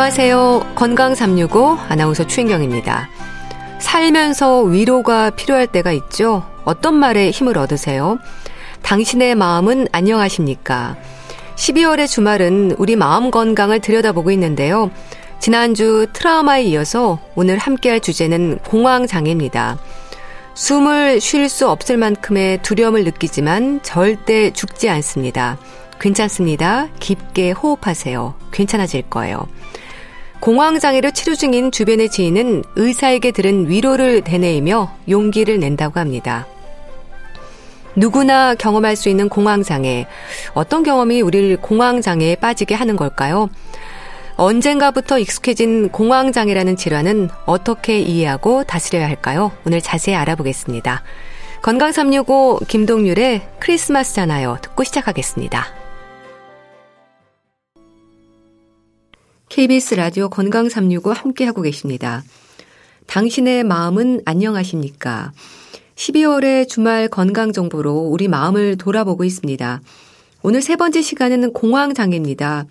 안녕하세요. 건강 365 아나운서 추인경입니다. 살면서 위로가 필요할 때가 있죠. 어떤 말에 힘을 얻으세요? 당신의 마음은 안녕하십니까? 12월의 주말은 우리 마음 건강을 들여다보고 있는데요. 지난주 트라우마에 이어서 오늘 함께할 주제는 공황장애입니다. 숨을 쉴 수 없을 만큼의 두려움을 느끼지만 절대 죽지 않습니다. 괜찮습니다. 깊게 호흡하세요. 괜찮아질 거예요. 공황장애로 치료 중인 주변의 지인은 의사에게 들은 위로를 되뇌이며 용기를 낸다고 합니다. 누구나 경험할 수 있는 공황장애. 어떤 경험이 우리를 공황장애에 빠지게 하는 걸까요? 언젠가부터 익숙해진 공황장애라는 질환은 어떻게 이해하고 다스려야 할까요? 오늘 자세히 알아보겠습니다. 건강 365 김동률의 크리스마스잖아요. 듣고 시작하겠습니다. KBS 라디오 건강 365 함께하고 계십니다. 당신의 마음은 안녕하십니까? 12월의 주말 건강 정보로 우리 마음을 돌아보고 있습니다. 오늘 세 번째 시간은 공황장애입니다.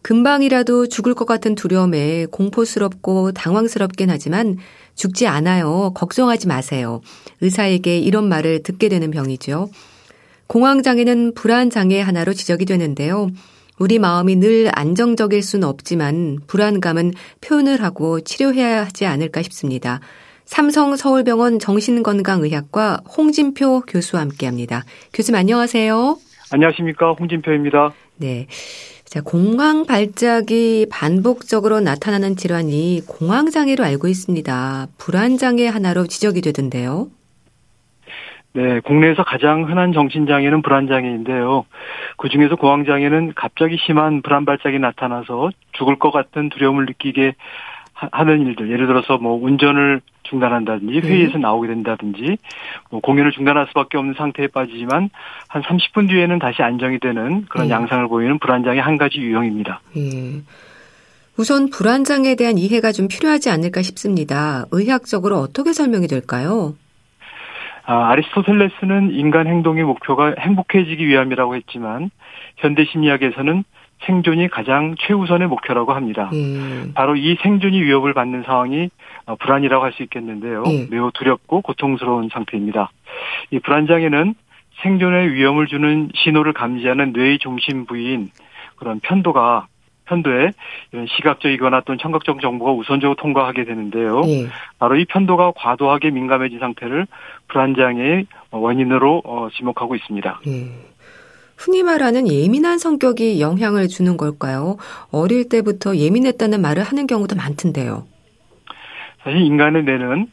금방이라도 죽을 것 같은 두려움에 공포스럽고 당황스럽긴 하지만 죽지 않아요. 걱정하지 마세요. 의사에게 이런 말을 듣게 되는 병이죠. 공황장애는 불안장애 하나로 지적이 되는데요. 우리 마음이 늘 안정적일 수는 없지만 불안감은 표현을 하고 치료해야 하지 않을까 싶습니다. 삼성 서울병원 정신건강의학과 홍진표 교수와 함께 합니다. 교수님 안녕하세요. 안녕하십니까. 홍진표입니다. 네. 자, 공황 발작이 반복적으로 나타나는 질환이 공황장애로 알고 있습니다. 불안장애 하나로 지적이 되던데요. 네, 국내에서 가장 흔한 정신장애는 불안장애인데요. 그 중에서 공황장애는 갑자기 심한 불안 발작이 나타나서 죽을 것 같은 두려움을 느끼게 하는 일들, 예를 들어서 뭐 운전을 중단한다든지 네. 회의에서 나오게 된다든지 뭐 공연을 중단할 수밖에 없는 상태에 빠지지만 한 30분 뒤에는 다시 안정이 되는 그런 네. 양상을 보이는 불안장애 한 가지 유형입니다. 네. 우선 불안장애에 대한 이해가 좀 필요하지 않을까 싶습니다. 의학적으로 어떻게 설명이 될까요? 아, 아리스토텔레스는 인간 행동의 목표가 행복해지기 위함이라고 했지만 현대 심리학에서는 생존이 가장 최우선의 목표라고 합니다. 음. 바로 이 생존이 위협을 받는 상황이 어, 불안이라고 할 수 있겠는데요. 음. 매우 두렵고 고통스러운 상태입니다. 이 불안장애는 생존의 위험을 주는 신호를 감지하는 뇌의 중심 부위인 그런 편도가 편도에 이런 시각적이거나 또는 청각적 정보가 우선적으로 통과하게 되는데요. 예. 바로 이 편도가 과도하게 민감해진 상태를 불안장애의 원인으로 어, 지목하고 있습니다. 예. 흔히 말하는 예민한 성격이 영향을 주는 걸까요? 어릴 때부터 예민했다는 말을 하는 경우도 많던데요. 사실 인간의 뇌는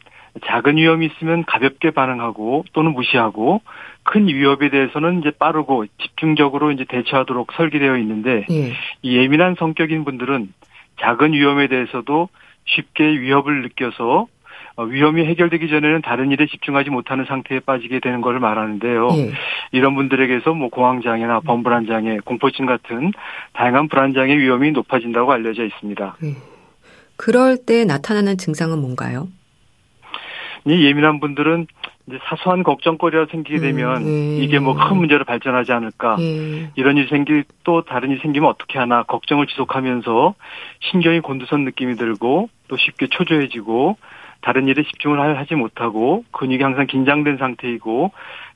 작은 위험이 있으면 가볍게 반응하고 또는 무시하고 큰 위협에 대해서는 이제 빠르고 집중적으로 이제 대처하도록 설계되어 있는데 예. 이 예민한 성격인 분들은 작은 위험에 대해서도 쉽게 위협을 느껴서 어, 위험이 해결되기 전에는 다른 일에 집중하지 못하는 상태에 빠지게 되는 것을 말하는데요. 예. 이런 분들에게서 뭐 공황장애나 범불안 장애, 공포증 같은 다양한 불안 장애 위험이 높아진다고 알려져 있습니다. 예. 그럴 때 나타나는 증상은 뭔가요? 이 예민한 분들은 이제 사소한 걱정거리가 생기게 음, 되면 음, 예. 이게 뭐 큰 문제로 발전하지 않을까 예. 이런 일이 생기 또 다른 일이 생기면 어떻게 하나 걱정을 지속하면서 신경이 곤두선 느낌이 들고 또 쉽게 초조해지고 다른 일에 집중을 하지 못하고 근육이 항상 긴장된 상태이고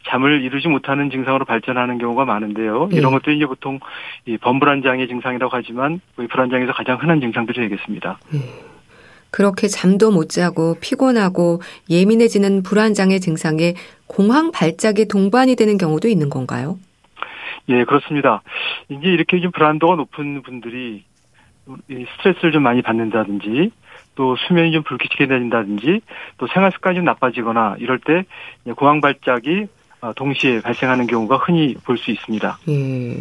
잠을 이루지 못하는 증상으로 발전하는 경우가 많은데요. 이런 예. 것들이 이제 보통 이 범불안장애 증상이라고 하지만 불안장애에서 가장 흔한 증상들이 되겠습니다. 예. 그렇게 잠도 못 자고 피곤하고 예민해지는 불안장애 증상에 공황 발작이 동반이 되는 경우도 있는 건가요? 예, 그렇습니다. 이제 이렇게 좀 불안도가 높은 분들이 스트레스를 좀 많이 받는다든지 또 수면이 좀 불규칙해 진다든지 또 생활 습관이 좀 나빠지거나 이럴 때 공황 발작이 동시에 발생하는 경우가 흔히 볼 수 있습니다. 예.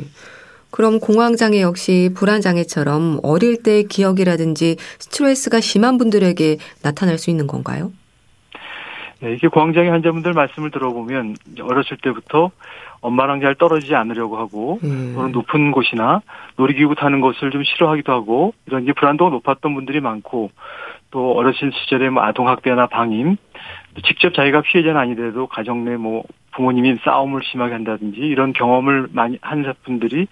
그럼 공황장애 역시 불안장애처럼 어릴 때 기억이라든지 스트레스가 심한 분들에게 나타날 수 있는 건가요? 네, 이게 공황장애 환자분들 말씀을 들어보면 어렸을 때부터 엄마랑 잘 떨어지지 않으려고 하고 음. 또는 높은 곳이나 놀이기구 타는 것을 좀 싫어하기도 하고 이런 게 불안도가 높았던 분들이 많고 또 어렸을 시절에 뭐 아동학대나 방임 직접 자기가 피해자는 아니더라도 가정 내 뭐 부모님이 싸움을 심하게 한다든지 이런 경험을 많이 한 분들이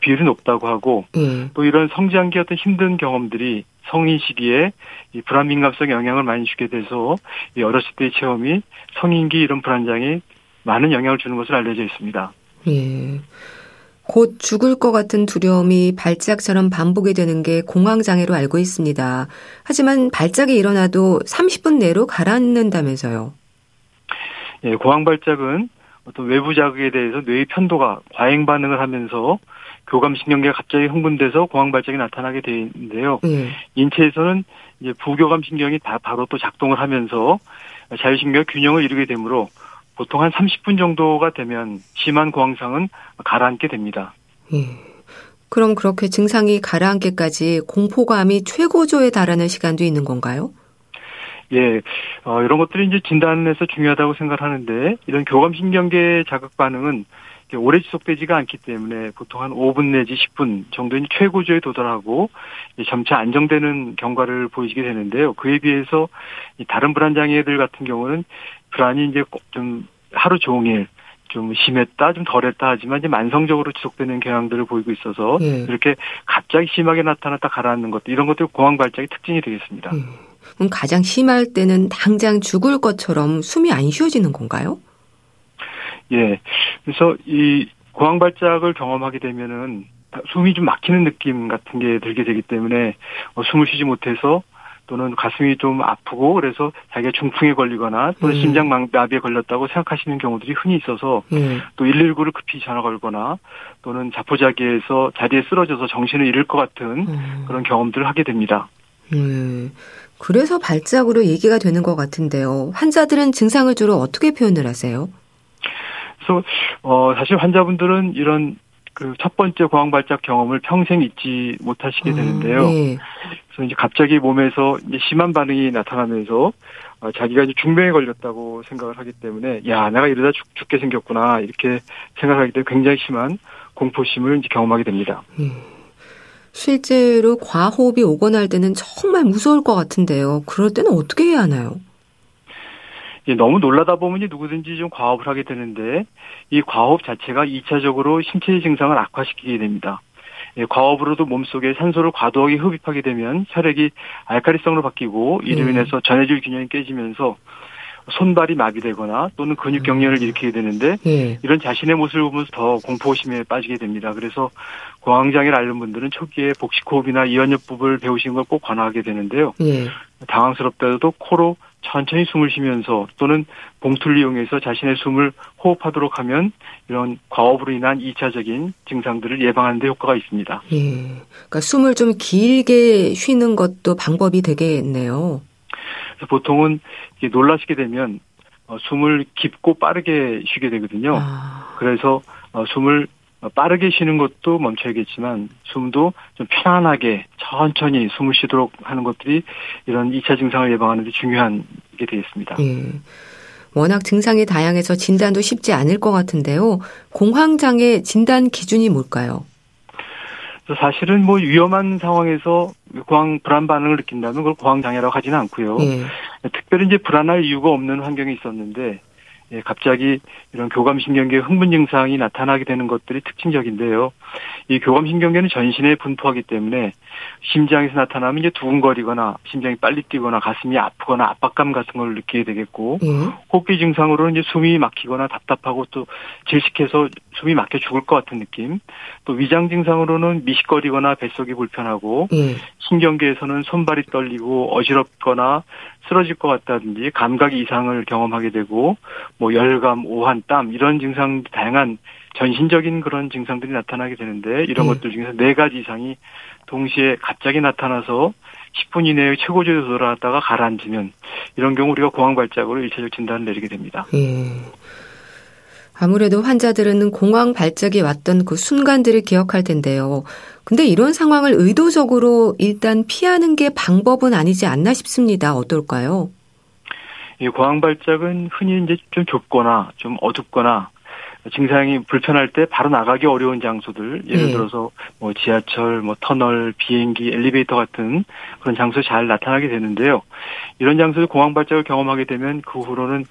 비율이 높다고 하고 음. 또 이런 성장기 어떤 힘든 경험들이 성인 시기에 이 불안 민감성 영향을 많이 주게 돼서 이 어렸을 때의 체험이 성인기 이런 불안장애 많은 영향을 주는 것으로 알려져 있습니다. 예. 곧 죽을 것 같은 두려움이 발작처럼 반복이 되는 게 공황장애로 알고 있습니다. 하지만 발작이 일어나도 30분 내로 가라앉는다면서요. 예, 공황 발작은 어떤 외부 자극에 대해서 뇌의 편도가 과잉 반응을 하면서 교감 신경계가 갑자기 흥분돼서 공황 발작이 나타나게 되는데요. 예. 인체에서는 이제 부교감 신경이 다 바로 또 작동을 하면서 자율신경 균형을 이루게 되므로 보통 한 30분 정도가 되면 심한 공황상은 가라앉게 됩니다. 예. 그럼 그렇게 증상이 가라앉기까지 공포감이 최고조에 달하는 시간도 있는 건가요? 예, 어, 이런 것들이 이제 진단에서 중요하다고 생각하는데 이런 교감신경계 자극 반응은 오래 지속되지가 않기 때문에 보통 한 5분 내지 10분 정도는 최고조에 도달하고 점차 안정되는 경과를 보이게 되는데요. 그에 비해서 다른 불안 장애들 같은 경우는 불안이 이제 좀 하루 종일 좀 심했다, 좀 덜했다 하지만 이제 만성적으로 지속되는 경향들을 보이고 있어서 예. 이렇게 갑자기 심하게 나타났다 가라앉는 것도 이런 것들이 공황 발작의 특징이 되겠습니다. 예. 그럼 가장 심할 때는 당장 죽을 것처럼 숨이 안 쉬어지는 건가요? 예. 그래서 이 공황 발작을 경험하게 되면은 숨이 좀 막히는 느낌 같은 게 들게 되기 때문에 어, 숨을 쉬지 못해서 또는 가슴이 좀 아프고 그래서 자기가 중풍에 걸리거나 또는 음. 심장 마비에 걸렸다고 생각하시는 경우들이 흔히 있어서 음. 또 119를 급히 전화 걸거나 또는 자포자기에서 자리에 쓰러져서 정신을 잃을 것 같은 음. 그런 경험들을 하게 됩니다. 음. 그래서 발작으로 얘기가 되는 것 같은데요. 환자들은 증상을 주로 어떻게 표현을 하세요? 그래서 어 사실 환자분들은 이런 그 첫 번째 공황 발작 경험을 평생 잊지 못하시게 아, 되는데요. 음, 네. 그래서 이제 갑자기 몸에서 이제 심한 반응이 나타나면서 어, 자기가 이제 중병에 걸렸다고 생각을 하기 때문에 야 내가 이러다 죽, 죽게 생겼구나 이렇게 생각하기 때문에 굉장히 심한 공포심을 이제 경험하게 됩니다. 음. 실제로 과호흡이 오거나 할 때는 정말 무서울 것 같은데요. 그럴 때는 어떻게 해야 하나요? 예, 너무 놀라다 보면 누구든지 좀 과호흡을 하게 되는데 이 과호흡 자체가 2차적으로 신체 증상을 악화시키게 됩니다. 예, 과호흡으로도 몸속에 산소를 과도하게 흡입하게 되면 혈액이 알카리성으로 바뀌고 이로 네. 인해서 전해질 균형이 깨지면서 손발이 마비되거나 또는 근육 경련을 일으키게 되는데 네. 이런 자신의 모습을 보면서 더 공포심에 빠지게 됩니다. 그래서 공황장애를 앓는 분들은 초기에 복식호흡이나 이완요법을 배우시는 걸 꼭 권하게 되는데요. 네. 당황스럽다도 코로 천천히 숨을 쉬면서 또는 봉투를 이용해서 자신의 숨을 호흡하도록 하면 이런 과호흡으로 인한 2차적인 증상들을 예방하는 데 효과가 있습니다. 예. 그러니까 숨을 좀 길게 쉬는 것도 방법이 되겠네요. 보통은 놀라시게 되면 어, 숨을 깊고 빠르게 쉬게 되거든요. 아. 그래서 어, 숨을 빠르게 쉬는 것도 멈춰야겠지만 숨도 좀 편안하게 천천히 숨을 쉬도록 하는 것들이 이런 2차 증상을 예방하는 데 중요한 게 되겠습니다. 예. 워낙 증상이 다양해서 진단도 쉽지 않을 것 같은데요. 공황장애 진단 기준이 뭘까요? 사실은 뭐 위험한 상황에서 공황 불안 반응을 느낀다면 그걸 공황 장애라고 하지는 않고요. 예. 특별히 이제 불안할 이유가 없는 환경이 있었는데 예, 갑자기 이런 교감신경계 흥분 증상이 나타나게 되는 것들이 특징적인데요. 이 교감신경계는 전신에 분포하기 때문에 심장에서 나타나면 이제 두근거리거나 심장이 빨리 뛰거나 가슴이 아프거나 압박감 같은 걸 느끼게 되겠고 음. 호흡기 증상으로는 이제 숨이 막히거나 답답하고 또 질식해서 숨이 막혀 죽을 것 같은 느낌. 또 위장 증상으로는 미식거리거나 뱃속이 불편하고 음. 신경계에서는 손발이 떨리고 어지럽거나 쓰러질 것 같다든지 감각 이상을 경험하게 되고 뭐 열감, 오한, 땀 이런 증상 다양한 전신적인 그런 증상들이 나타나게 되는데 이런 네. 것들 중에서 네 가지 이상이 동시에 갑자기 나타나서 10분 이내에 최고조에 돌아왔다가 가라앉으면 이런 경우 우리가 공황 발작으로 일차적 진단을 내리게 됩니다. 예. 아무래도 환자들은 공황 발작이 왔던 그 순간들을 기억할 텐데요. 근데 이런 상황을 의도적으로 일단 피하는 게 방법은 아니지 않나 싶습니다. 어떨까요? 이 공황 발작은 흔히 이제 좀 좁거나 좀 어둡거나 증상이 불편할 때 바로 나가기 어려운 장소들 예를 네. 들어서 뭐 지하철, 뭐 터널, 비행기, 엘리베이터 같은 그런 장소에 잘 나타나게 되는데요. 이런 장소에 공황 발작을 경험하게 되면 그 후로는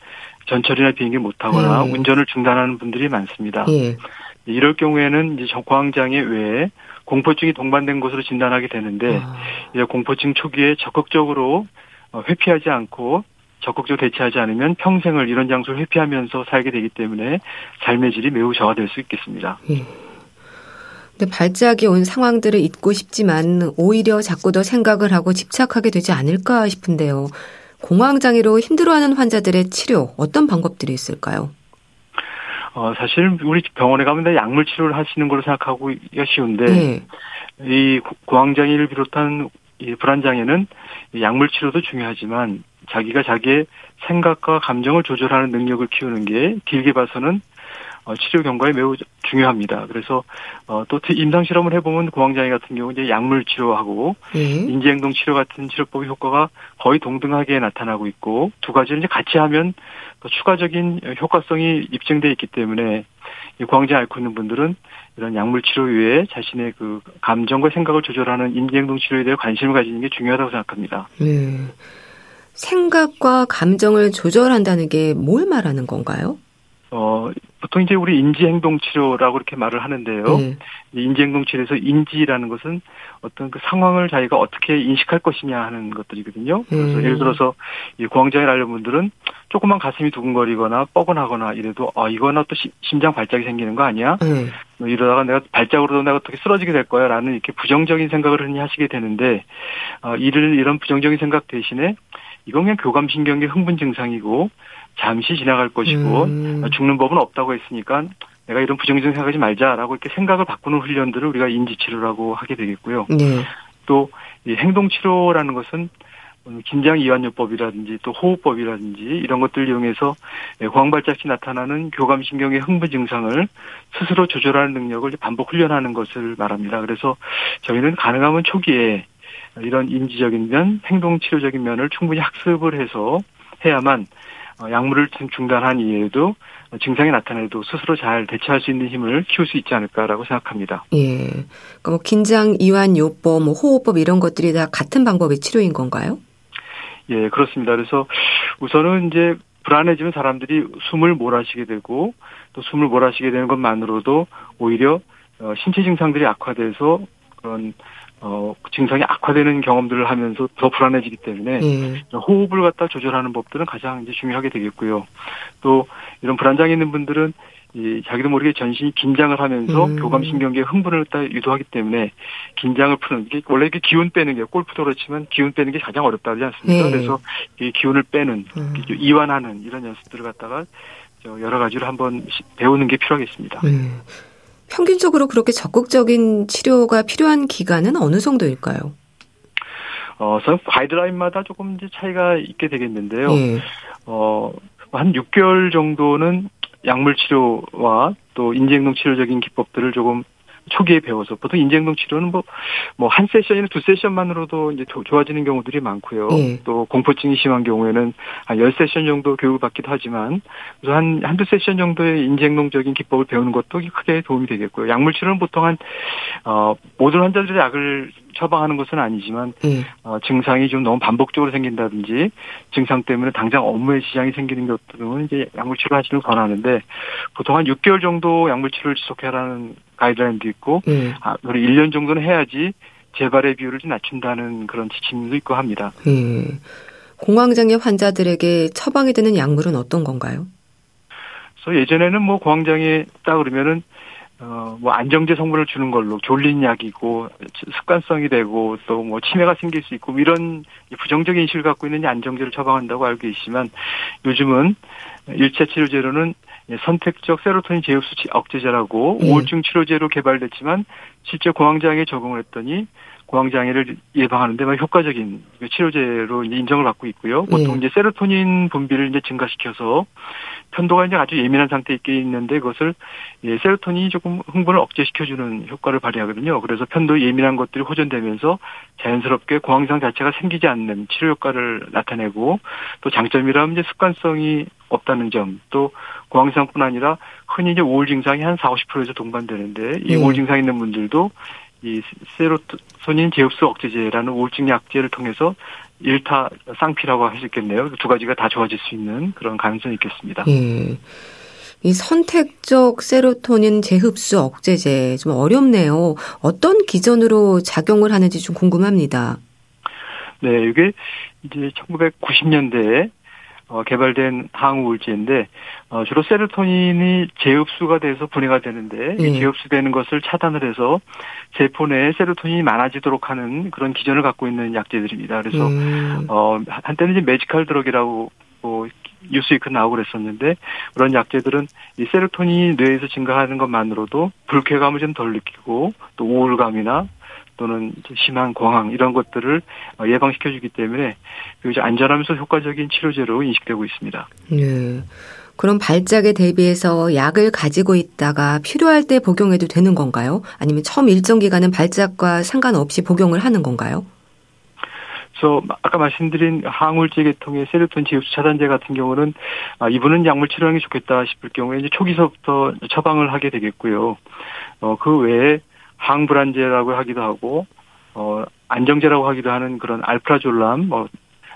전철이나 비행기 못 타거나 네. 운전을 중단하는 분들이 많습니다. 예. 이럴 경우에는 이제 공황 장애 외에 공포증이 동반된 것으로 진단하게 되는데 아. 공포증 초기에 적극적으로 어, 회피하지 않고 적극적으로 대처하지 않으면 평생을 이런 장소를 회피하면서 살게 되기 때문에 삶의 질이 매우 저하될 수 있겠습니다. 예. 근데 발작이 온 상황들을 잊고 싶지만 오히려 자꾸 더 생각을 하고 집착하게 되지 않을까 싶은데요. 공황장애로 힘들어하는 환자들의 치료 어떤 방법들이 있을까요? 어, 사실 우리 병원에 가면 약물 치료를 하시는 걸로 생각하고 쉬운데 네. 이 공황장애를 비롯한 이 불안장애는 약물 치료도 중요하지만 자기가 자기의 생각과 감정을 조절하는 능력을 키우는 게 길게 봐서는 어, 치료 경과에 매우 중요합니다. 그래서 어, 또 임상 실험을 해보면 공황장애 같은 경우 이제 약물 치료하고 네. 인지행동 치료 같은 치료법의 효과가 거의 동등하게 나타나고 있고 두 가지를 이제 같이 하면 더 추가적인 효과성이 입증돼 있기 때문에 이 공황장애 앓고 있는 분들은 이런 약물 치료 외에 자신의 그 감정과 생각을 조절하는 인지행동 치료에 대해 관심을 가지는 게 중요하다고 생각합니다. 네. 생각과 감정을 조절한다는 게 뭘 말하는 건가요? 어, 보통 이제 우리 인지행동 치료라고 이렇게 말을 하는데요. 네. 인지행동 치료에서 인지라는 것은 어떤 그 상황을 자기가 어떻게 인식할 것이냐 하는 것들이거든요. 그래서 음. 예를 들어서 이 공황장애 앓는 분들은 조금만 가슴이 두근거리거나 뻐근하거나 이래도 아 이거나 또 시, 심장 발작이 생기는 거 아니야? 음. 뭐 이러다가 내가 발작으로도 내가 어떻게 쓰러지게 될 거야라는 이렇게 부정적인 생각을 흔히 하시게 되는데 어, 이를 이런 부정적인 생각 대신에 이건 그냥 교감신경계 흥분 증상이고 잠시 지나갈 것이고 음. 죽는 법은 없다고 했으니까 내가 이런 부정적 생각하지 말자라고 이렇게 생각을 바꾸는 훈련들을 우리가 인지치료라고 하게 되겠고요. 네. 또 이 행동치료라는 것은 긴장 이완요법이라든지 또 호흡법이라든지 이런 것들을 이용해서 공황발작시 나타나는 교감신경의 흥분 증상을 스스로 조절하는 능력을 반복 훈련하는 것을 말합니다. 그래서 저희는 가능하면 초기에 이런 인지적인 면, 행동치료적인 면을 충분히 학습을 해서 해야만 어, 약물을 중단한 이후에도 증상이 나타나도 스스로 잘 대처할 수 있는 힘을 키울 수 있지 않을까라고 생각합니다. 예. 그러니까 뭐 긴장 이완 요법, 뭐 호흡법 이런 것들이 다 같은 방법의 치료인 건가요? 예, 그렇습니다. 그래서 우선은 이제 불안해지면 사람들이 숨을 몰아쉬게 되고 또 숨을 몰아쉬게 되는 것만으로도 오히려 어, 신체 증상들이 악화돼서 그런 어, 증상이 악화되는 경험들을 하면서 더 불안해지기 때문에 예. 호흡을 갖다 조절하는 법들은 가장 이제 중요하게 되겠고요. 또 이런 불안장애 있는 분들은 이 자기도 모르게 전신이 긴장을 하면서 음. 교감신경계 흥분을 다 유도하기 때문에 긴장을 푸는 게 원래 이게 기운 빼는 게 골프도 그렇지만 기운 빼는 게 가장 어렵다 그러지 않습니까? 예. 그래서 이 기운을 빼는 음. 이완하는 이런 연습들을 갖다가 여러 가지를 한번 배우는 게 필요하겠습니다. 음. 평균적으로 그렇게 적극적인 치료가 필요한 기간은 어느 정도일까요? 어, 가이드라인마다 조금 이제 차이가 있게 되겠는데요. 예. 어, 한 6개월 정도는 약물 치료와 또 인지행동 치료적인 기법들을 조금 초기에 배워서 보통 인지행동 치료는 뭐 뭐 한 세션이나 두 세션만으로도 이제 좋아지는 경우들이 많고요. 네. 또 공포증이 심한 경우에는 한 열 세션 정도 교육을 받기도 하지만 그래서 한 한두 세션 정도의 인지행동적인 기법을 배우는 것도 크게 도움이 되겠고요. 약물 치료는 보통 한 어, 모든 환자들의 약을 처방하는 것은 아니지만 네. 어, 증상이 좀 너무 반복적으로 생긴다든지 증상 때문에 당장 업무에 지장이 생기는 것들은 이제 약물 치료 하시는 걸 권하는데 보통 한 6개월 정도 약물 치료를 지속해라는 가이드라인도 있고 네. 아, 우리 1년 정도는 해야지 재발의 비율을 좀 낮춘다는 그런 지침도 있고 합니다. 네. 공황장애 환자들에게 처방이 되는 약물은 어떤 건가요? 그래서 예전에는 뭐 공황장애 딱 그러면은 어, 뭐 안정제 성분을 주는 걸로 졸린 약이고 습관성이 되고 또 뭐 치매가 생길 수 있고 뭐 이런 부정적인 인식을 갖고 있는 안정제를 처방한다고 알고 계시지만 요즘은 일체 치료제로는 선택적 세로토닌 제흡수 억제제라고 음. 우울증 치료제로 개발됐지만 실제 공황장애에 적응을 했더니 공황장애를 예방하는데 효과적인 치료제로 인정을 받고 있고요. 보통 예. 이제 세로토닌 분비를 이제 증가시켜서 편도가 이제 아주 예민한 상태에 있게 있는데 그것을 예, 세로토닌이 조금 흥분을 억제시켜주는 효과를 발휘하거든요. 그래서 편도 예민한 것들이 호전되면서 자연스럽게 공황상 자체가 생기지 않는 치료 효과를 나타내고 또 장점이라면 이제 습관성이 없다는 점, 또 공황상뿐 아니라 흔히 이제 우울 증상이 한 4, 50%에서 동반되는데 이 네. 우울 증상 있는 분들도 이 세로토닌 제흡수 억제제라는 우울증 약제를 통해서 일타 쌍피라고 할 수 있겠네요. 두 가지가 다 좋아질 수 있는 그런 가능성이 있겠습니다. 예. 이 선택적 세로토닌 재흡수 억제제 좀 어렵네요. 어떤 기전으로 작용을 하는지 좀 궁금합니다. 네, 이게 이제 1990년대에 어, 개발된 항우 울제인데 어, 주로 세로토닌이 재흡수가 돼서 분해가 되는데 예. 재흡수되는 것을 차단을 해서 세포 내에 세로토닌이 많아지도록 하는 그런 기전을 갖고 있는 약제들입니다. 그래서 음. 어, 한때는 이제 매지컬 드럭이라고 뭐 뉴스위크 나오고 그랬었는데 그런 약제들은 이 세로토닌이 뇌에서 증가하는 것만으로도 불쾌감을 좀 덜 느끼고 또 우울감이나 또는 심한 공황 이런 것들을 어, 예방시켜 주기 때문에 이제 안전하면서 효과적인 치료제로 인식되고 있습니다. 네. 그럼 발작에 대비해서 약을 가지고 있다가 필요할 때 복용해도 되는 건가요? 아니면 처음 일정 기간은 발작과 상관없이 복용을 하는 건가요? 그래서 아까 말씀드린 항울제 계통의 세로토닌 제흡수 차단제 같은 경우는 아, 이분은 약물 치료하는 게 좋겠다 싶을 경우에 이제 초기서부터 처방을 하게 되겠고요. 어, 그 외에 항불안제라고 하기도 하고 어 안정제라고 하기도 하는 그런 알프라졸람 뭐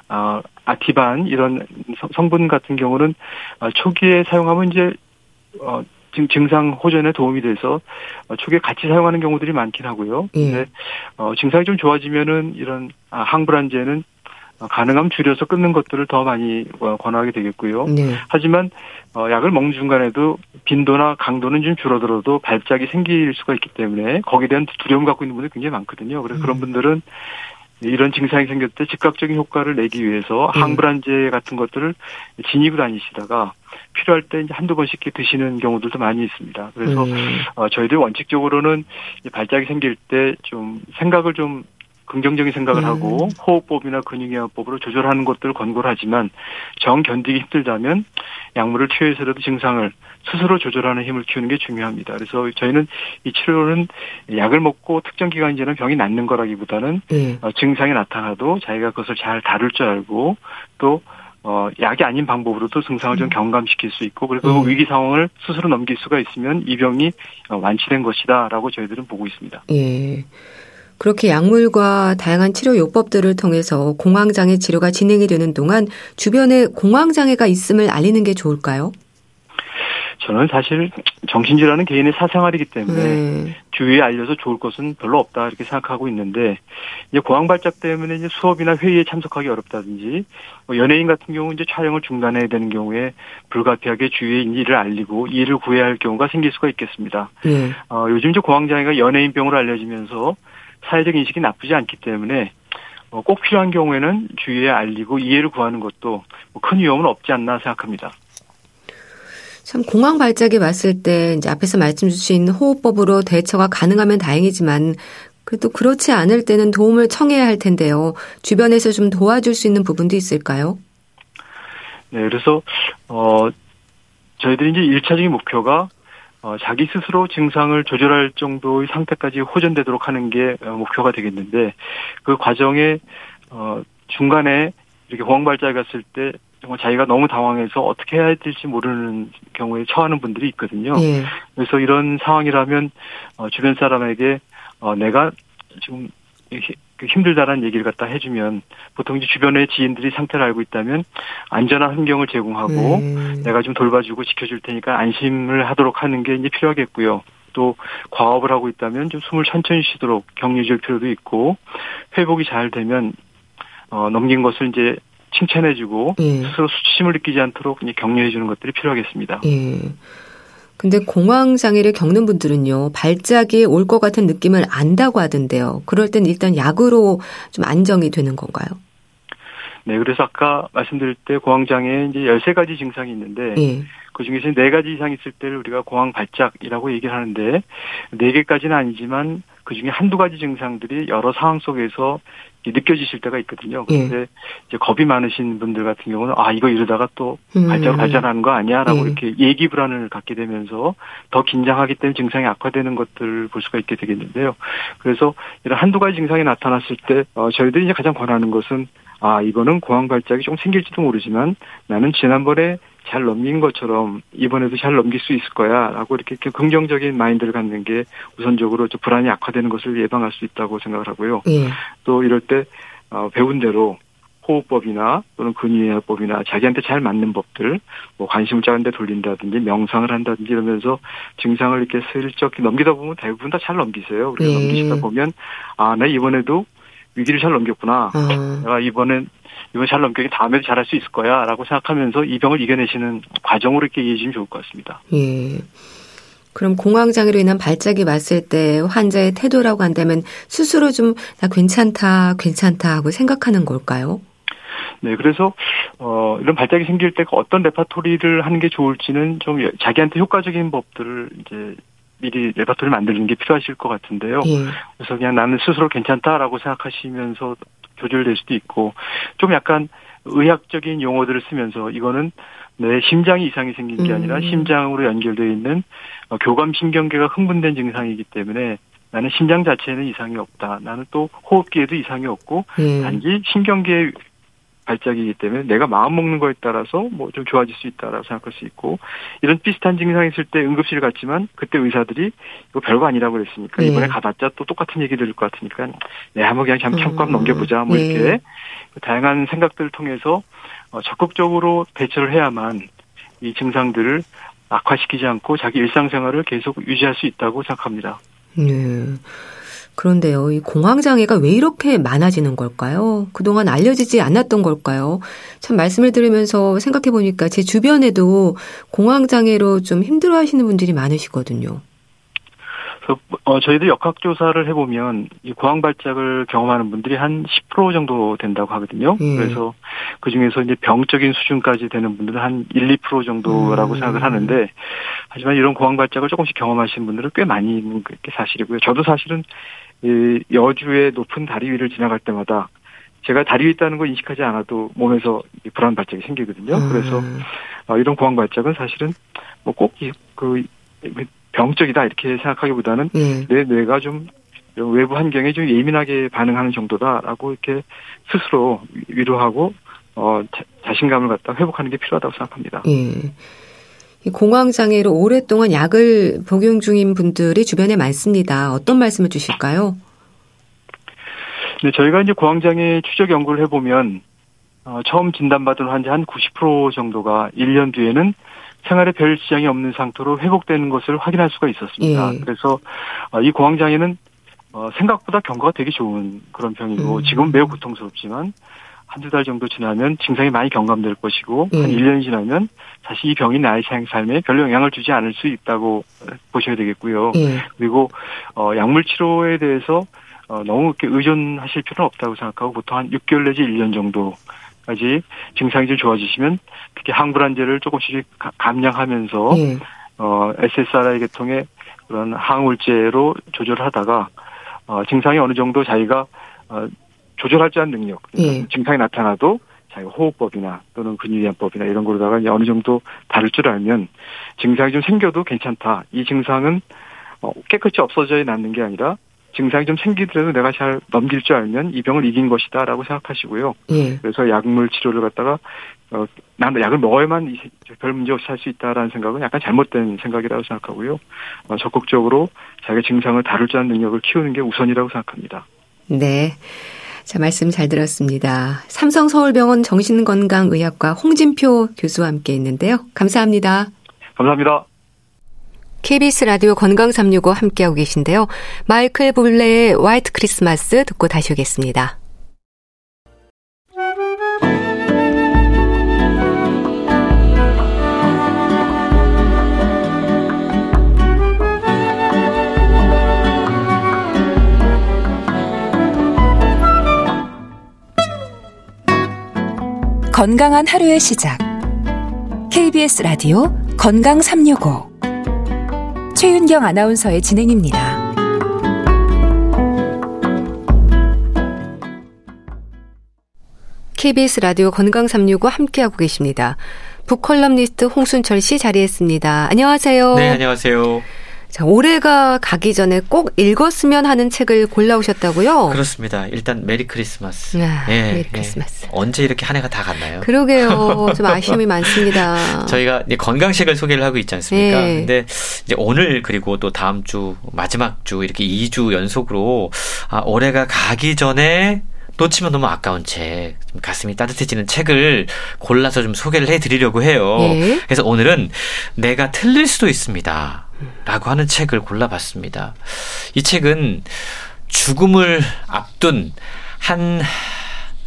어, 아티반 이런 성분 같은 경우는 어, 초기에 사용하면 이제 어 증상 호전에 도움이 돼서 어, 초기에 같이 사용하는 경우들이 많긴 하고요. 예. 근데 어 증상이 좀 좋아지면은 이런 아, 항불안제는 어, 가능하면 줄여서 끊는 것들을 더 많이 어, 권하게 되겠고요. 네. 하지만 어, 약을 먹는 중간에도 빈도나 강도는 좀 줄어들어도 발작이 생길 수가 있기 때문에 거기에 대한 두려움 갖고 있는 분들이 굉장히 많거든요. 그래서 음. 그런 분들은 이런 증상이 생겼을 때 즉각적인 효과를 내기 위해서 음. 항불안제 같은 것들을 지니고 다니시다가 필요할 때 이제 한두 번씩 드시는 경우들도 많이 있습니다. 그래서 음. 어, 저희들 원칙적으로는 발작이 생길 때 좀 생각을 좀 긍정적인 생각을 음. 하고 호흡법이나 근육이완법으로 조절하는 것들을 권고를 하지만 정 견디기 힘들다면 약물을 투여해서라도 증상을 스스로 조절하는 힘을 키우는 게 중요합니다. 그래서 저희는 이 치료는 약을 먹고 특정 기간 지는 병이 낫는 거라기보다는 네. 어, 증상이 나타나도 자기가 그것을 잘 다룰 줄 알고 또 어, 약이 아닌 방법으로도 증상을 좀 음. 경감시킬 수 있고, 그리고 음. 위기 상황을 스스로 넘길 수가 있으면 이 병이 어, 완치된 것이다라고 저희들은 보고 있습니다. 예. 그렇게 약물과 다양한 치료 요법들을 통해서 공황장애 치료가 진행이 되는 동안 주변에 공황장애가 있음을 알리는 게 좋을까요? 저는 사실 정신질환은 개인의 사생활이기 때문에 네. 주위에 알려서 좋을 것은 별로 없다 이렇게 생각하고 있는데 이제 공황 발작 때문에 이제 수업이나 회의에 참석하기 어렵다든지 뭐 연예인 같은 경우 이제 촬영을 중단해야 되는 경우에 불가피하게 주위에 이를 알리고 이를 구해야 할 경우가 생길 수가 있겠습니다. 네. 어, 요즘 이제 공황 장애가 연예인 병으로 알려지면서 사회적 인식이 나쁘지 않기 때문에 어, 꼭 필요한 경우에는 주위에 알리고 이해를 구하는 것도 뭐큰 위험은 없지 않나 생각합니다. 참 공황 발작이 왔을 때 이제 앞에서 말씀 주신 호흡법으로 대처가 가능하면 다행이지만 그래도 그렇지 않을 때는 도움을 청해야 할 텐데요. 주변에서 좀 도와줄 수 있는 부분도 있을까요? 네, 그래서 어 저희들이 이제 1차적인 목표가 어, 자기 스스로 증상을 조절할 정도의 상태까지 호전되도록 하는 게 어, 목표가 되겠는데 그 과정에 어, 중간에 이렇게 공황발작이 갔을 때 정말 자기가 너무 당황해서 어떻게 해야 될지 모르는 경우에 처하는 분들이 있거든요. 예. 그래서 이런 상황이라면 어, 주변 사람에게 어, 내가 지금 그 힘들다라는 얘기를 갖다 해주면 보통 이제 주변의 지인들이 상태를 알고 있다면 안전한 환경을 제공하고 음. 내가 좀 돌봐주고 지켜줄 테니까 안심을 하도록 하는 게 이제 필요하겠고요. 또 과업을 하고 있다면 좀 숨을 천천히 쉬도록 격려해 줄 필요도 있고 회복이 잘 되면 어 넘긴 것을 이제 칭찬해주고 예. 스스로 수치심을 느끼지 않도록 격려해주는 것들이 필요하겠습니다. 예. 근데 공황 장애를 겪는 분들은요 발작이 올 것 같은 느낌을 안다고 하던데요. 그럴 땐 일단 약으로 좀 안정이 되는 건가요? 네, 그래서 아까 말씀드릴 때 공황 장애 이제 13가지 증상이 있는데 예. 그 중에서 4가지 이상 있을 때를 우리가 공황 발작이라고 얘기를 하는데 4개까지는 아니지만 그 중에 한두 가지 증상들이 여러 상황 속에서 느껴지실 때가 있거든요. 예. 그런데 예. 이제 겁이 많으신 분들 같은 경우는 아 이거 이러다가 또 음. 발작 발전하는 거 아니야라고 예. 이렇게 예기 불안을 갖게 되면서 더 긴장하기 때문에 증상이 악화되는 것들을 볼 수가 있게 되겠는데요. 그래서 이런 한두 가지 증상이 나타났을 때 어, 저희들이 이제 가장 권하는 것은 아 이거는 공황 발작이 좀 생길지도 모르지만 나는 지난번에 잘 넘긴 것처럼 이번에도 잘 넘길 수 있을 거야라고 이렇게 긍정적인 마인드를 갖는 게 우선적으로 불안이 악화되는 것을 예방할 수 있다고 생각을 하고요. 예. 또 이럴 때 어, 배운 대로 호흡법이나 또는 근육요법이나 자기한테 잘 맞는 법들, 뭐 관심을 작은 데 돌린다든지 명상을 한다든지 이러면서 증상을 이렇게 슬쩍 넘기다 보면 대부분 다 잘 넘기세요. 그래서 네. 넘기시다 보면 아, 나 이번에도 위기를 잘 넘겼구나. 아. 내가 이번엔 이번 잘 넘겼기 다음에도 잘할 수 있을 거야라고 생각하면서 이 병을 이겨내시는 과정으로 이렇게 이해해 주시면 좋을 것 같습니다. 예. 그럼 공황장애로 인한 발작이 왔을 때 환자의 태도라고 한다면 스스로 좀 나 괜찮다, 괜찮다 하고 생각하는 걸까요? 네, 그래서 어 이런 발작이 생길 때 어떤 레파토리를 하는 게 좋을지는 좀 자기한테 효과적인 법들을 이제 미리 레파토리 만드는 게 필요하실 것 같은데요. 예. 그래서 그냥 나는 스스로 괜찮다라고 생각하시면서 조절될 수도 있고 좀 약간 의학적인 용어들을 쓰면서 이거는 내 심장이 이상이 생긴 게 아니라 음. 심장으로 연결되어 있는 어, 교감신경계가 흥분된 증상이기 때문에 나는 심장 자체에는 이상이 없다. 나는 또 호흡기에도 이상이 없고 예. 단지 신경계 발작이기 때문에 내가 마음 먹는 거에 따라서 뭐 좀 좋아질 수 있다라고 생각할 수 있고 이런 비슷한 증상이 있을 때 응급실 갔지만 그때 의사들이 이거 별거 아니라고 그랬으니까 네. 이번에 가봤자 또 똑같은 얘기 들을 것 같으니까 네 한번 그냥 잠 참고 음. 넘겨보자 뭐 네. 이렇게 다양한 생각들을 통해서 어, 적극적으로 대처를 해야만 이 증상들을 악화시키지 않고 자기 일상생활을 계속 유지할 수 있다고 생각합니다. 네. 그런데요, 이 공황장애가 왜 이렇게 많아지는 걸까요? 그동안 알려지지 않았던 걸까요? 참 말씀을 들으면서 생각해 보니까 제 주변에도 공황장애로 좀 힘들어 하시는 분들이 많으시거든요. 어, 저희들 역학조사를 해보면 이 고황 발작을 경험하는 분들이 한 10% 정도 된다고 하거든요. 음. 그래서 그 중에서 이제 병적인 수준까지 되는 분들은 한 1, 2% 정도라고 음. 생각을 하는데 하지만 이런 고황 발작을 조금씩 경험하시는 분들은 꽤 많이 있는 게 사실이고요. 저도 사실은 이 여주의 높은 다리 위를 지나갈 때마다 제가 다리 위에 있다는 걸 인식하지 않아도 몸에서 불안 발작이 생기거든요. 음. 그래서 어, 이런 고황 발작은 사실은 뭐 꼭 그 병적이다 이렇게 생각하기보다는 음. 내 뇌가 좀 외부 환경에 좀 예민하게 반응하는 정도다라고 이렇게 스스로 위로하고 어 자, 신감을 갖다 회복하는 게 필요하다고 생각합니다. 예. 공황장애로 오랫동안 약을 복용 중인 분들이 주변에 많습니다. 어떤 말씀을 주실까요? 네, 저희가 이제 공황장애 추적 연구를 해보면, 어, 처음 진단받은 환자 한 90% 정도가 1년 뒤에는 생활에 별 지장이 없는 상태로 회복되는 것을 확인할 수가 있었습니다. 예. 그래서 어, 이 공황장애는 어, 생각보다 경과가 되게 좋은 그런 병이고 음. 지금은 매우 고통스럽지만 한두 달 정도 지나면 증상이 많이 경감될 것이고 예. 한 1년이 지나면 사실 이 병이 나의 삶에 별로 영향을 주지 않을 수 있다고 보셔야 되겠고요. 예. 그리고 어 약물 치료에 대해서 어 너무 이렇게 의존하실 필요는 없다고 생각하고 보통 한 6개월 내지 1년 정도 까지 증상이 좀 좋아지시면 특히 항불안제를 조금씩 감량하면서 예. 어 SSRI 계통의 그런 항우울제로 조절을 하다가 어 증상이 어느 정도 자기가 어 조절할 줄 아는 능력, 예. 증상이 나타나도 자기가 호흡법이나 또는 근육이완법이나 이런 거로다가 어느 정도 다룰 줄 알면 증상이 좀 생겨도 괜찮다. 이 증상은 어, 깨끗이 없어져야 낫는 게 아니라 증상이 좀 생기더라도 내가 잘 넘길 줄 알면 이 병을 이긴 것이다라고 생각하시고요. 예. 그래서 약물 치료를 갖다가 어, 나는 약을 먹어야만 별 문제 없이 살수 있다라는 생각은 약간 잘못된 생각이라고 생각하고요. 어, 적극적으로 자기 증상을 다룰 줄 아는 능력을 키우는 게 우선이라고 생각합니다. 네. 자, 말씀 잘 들었습니다. 삼성서울병원 정신건강의학과 홍진표 교수와 함께 있는데요. 감사합니다. 감사합니다. KBS 라디오 건강365 함께하고 계신데요. 마이클 볼레의 화이트 크리스마스 듣고 다시 오겠습니다. 건강한 하루의 시작. KBS 라디오 건강 365. 최윤경 아나운서의 진행입니다. KBS 라디오 건강 365 함께하고 계십니다. 북컬럼니스트 홍순철 씨 자리했습니다. 안녕하세요. 네, 안녕하세요. 자, 올해가 가기 전에 꼭 읽었으면 하는 책을 골라오셨다고요? 그렇습니다. 일단 Merry Christmas. 아, 예, Merry 예. 크리스마스. 예. 언제 이렇게 한 해가 다 갔나요? 그러게요. 좀 아쉬움이 많습니다. 저희가 건강식을 소개를 하고 있지 않습니까? 예. 근데 이제 오늘 그리고 또 다음 주 마지막 주 이렇게 2주 연속으로 아, 올해가 가기 전에 놓치면 너무 아까운 책, 가슴이 따뜻해지는 책을 골라서 좀 소개를 해드리려고 해요. 예. 그래서 오늘은 내가 틀릴 수도 있습니다. 라고 하는 책을 골라봤습니다. 이 책은 죽음을 앞둔 한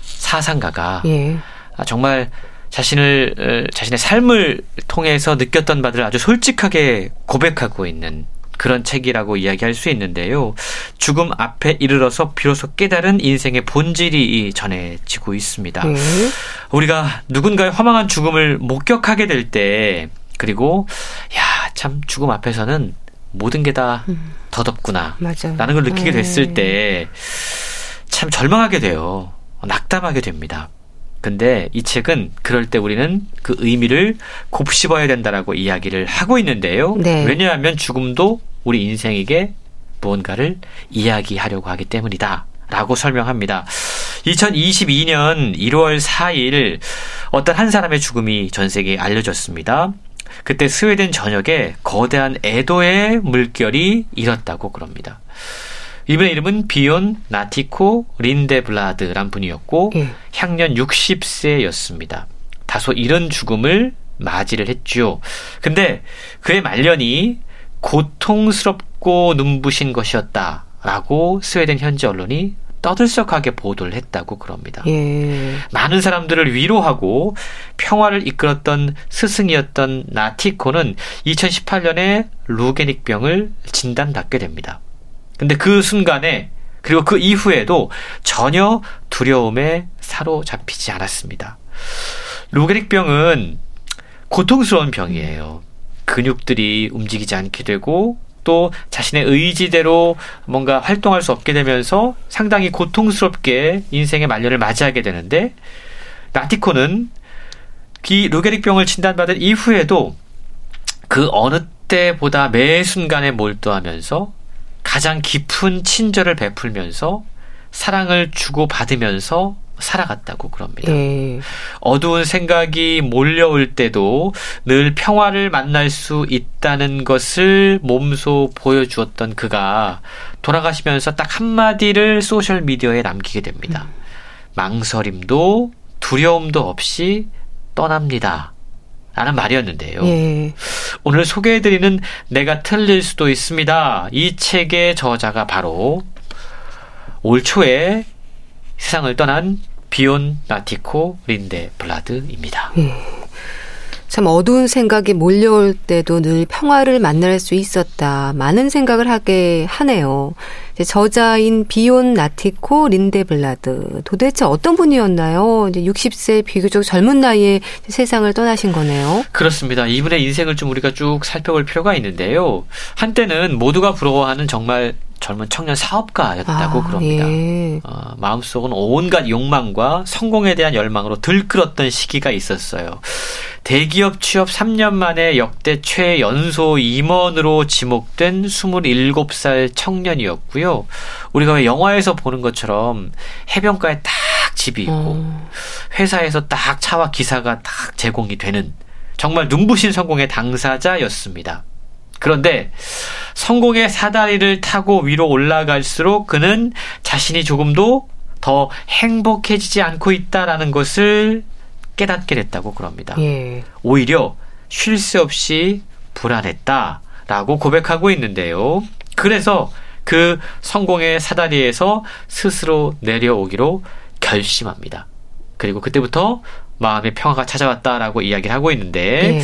사상가가 예. 아, 정말 자신을 어, 자신의 삶을 통해서 느꼈던 바들을 아주 솔직하게 고백하고 있는 그런 책이라고 이야기할 수 있는데요. 죽음 앞에 이르러서 비로소 깨달은 인생의 본질이 전해지고 있습니다. 네. 우리가 누군가의 허망한 죽음을 목격하게 될 때, 그리고, 야, 참, 죽음 앞에서는 모든 게다 음. 더덥구나. 맞아. 라는 걸 느끼게 네. 됐을 때, 참 절망하게 돼요. 낙담하게 됩니다. 근데 이 책은 그럴 때 우리는 그 의미를 곱씹어야 된다라고 이야기를 하고 있는데요. 네. 왜냐하면 죽음도 우리 인생에게 무언가를 이야기하려고 하기 때문이다. 라고 설명합니다. 2022년 1월 4일 어떤 한 사람의 죽음이 전 세계에 알려졌습니다. 그때 스웨덴 전역에 거대한 애도의 물결이 일었다고 그럽니다. 이분의 이름은 비온 나티코 린데블라드란 분이었고 예. 향년 60세였습니다. 다소 이런 죽음을 맞이를 했죠. 근데 그의 말년이 고통스럽고 눈부신 것이었다라고 스웨덴 현지 언론이 떠들썩하게 보도를 했다고 그럽니다. 예. 많은 사람들을 위로하고 평화를 이끌었던 스승이었던 나티코는 2018년에 루게닉병을 진단받게 됩니다. 근데 그 순간에 그리고 그 이후에도 전혀 두려움에 사로잡히지 않았습니다. 루게릭병은 고통스러운 병이에요. 근육들이 움직이지 않게 되고 또 자신의 의지대로 뭔가 활동할 수 없게 되면서 상당히 고통스럽게 인생의 말년을 맞이하게 되는데 나티코는 이 루게릭병을 진단받은 이후에도 그 어느 때보다 매 순간에 몰두하면서 가장 깊은 친절을 베풀면서 사랑을 주고받으면서 살아갔다고 그럽니다. 예. 어두운 생각이 몰려올 때도 늘 평화를 만날 수 있다는 것을 몸소 보여주었던 그가 돌아가시면서 딱 한마디를 소셜미디어에 남기게 됩니다. 음. 망설임도 두려움도 없이 떠납니다. 라는 말이었는데요. 예. 오늘 소개해드리는 내가 틀릴 수도 있습니다. 이 책의 저자가 바로 올 초에 세상을 떠난 비온 나티코 린데 블라드입니다. 예. 참 어두운 생각이 몰려올 때도 늘 평화를 만날 수 있었다. 많은 생각을 하게 하네요. 저자인 비온 나티코 린데블라드. 도대체 어떤 분이었나요? 이제 60세 비교적 젊은 나이에 세상을 떠나신 거네요. 그렇습니다. 이분의 인생을 좀 우리가 쭉 살펴볼 필요가 있는데요. 한때는 모두가 부러워하는 정말 젊은 청년 사업가였다고 아, 그럽니다. 예. 어, 마음속은 온갖 욕망과 성공에 대한 열망으로 들끓었던 시기가 있었어요. 대기업 취업 3년 만에 역대 최연소 임원으로 지목된 27살 청년이었고요. 우리가 왜 영화에서 보는 것처럼 해변가에 딱 집이 있고 어. 회사에서 딱 차와 기사가 딱 제공이 되는 정말 눈부신 성공의 당사자였습니다. 그런데 성공의 사다리를 타고 위로 올라갈수록 그는 자신이 조금도 더 행복해지지 않고 있다라는 것을 깨닫게 됐다고 그럽니다. 예. 오히려 쉴 새 없이 불안했다라고 고백하고 있는데요. 그래서 그 성공의 사다리에서 스스로 내려오기로 결심합니다. 그리고 그때부터 마음의 평화가 찾아왔다라고 이야기를 하고 있는데 예.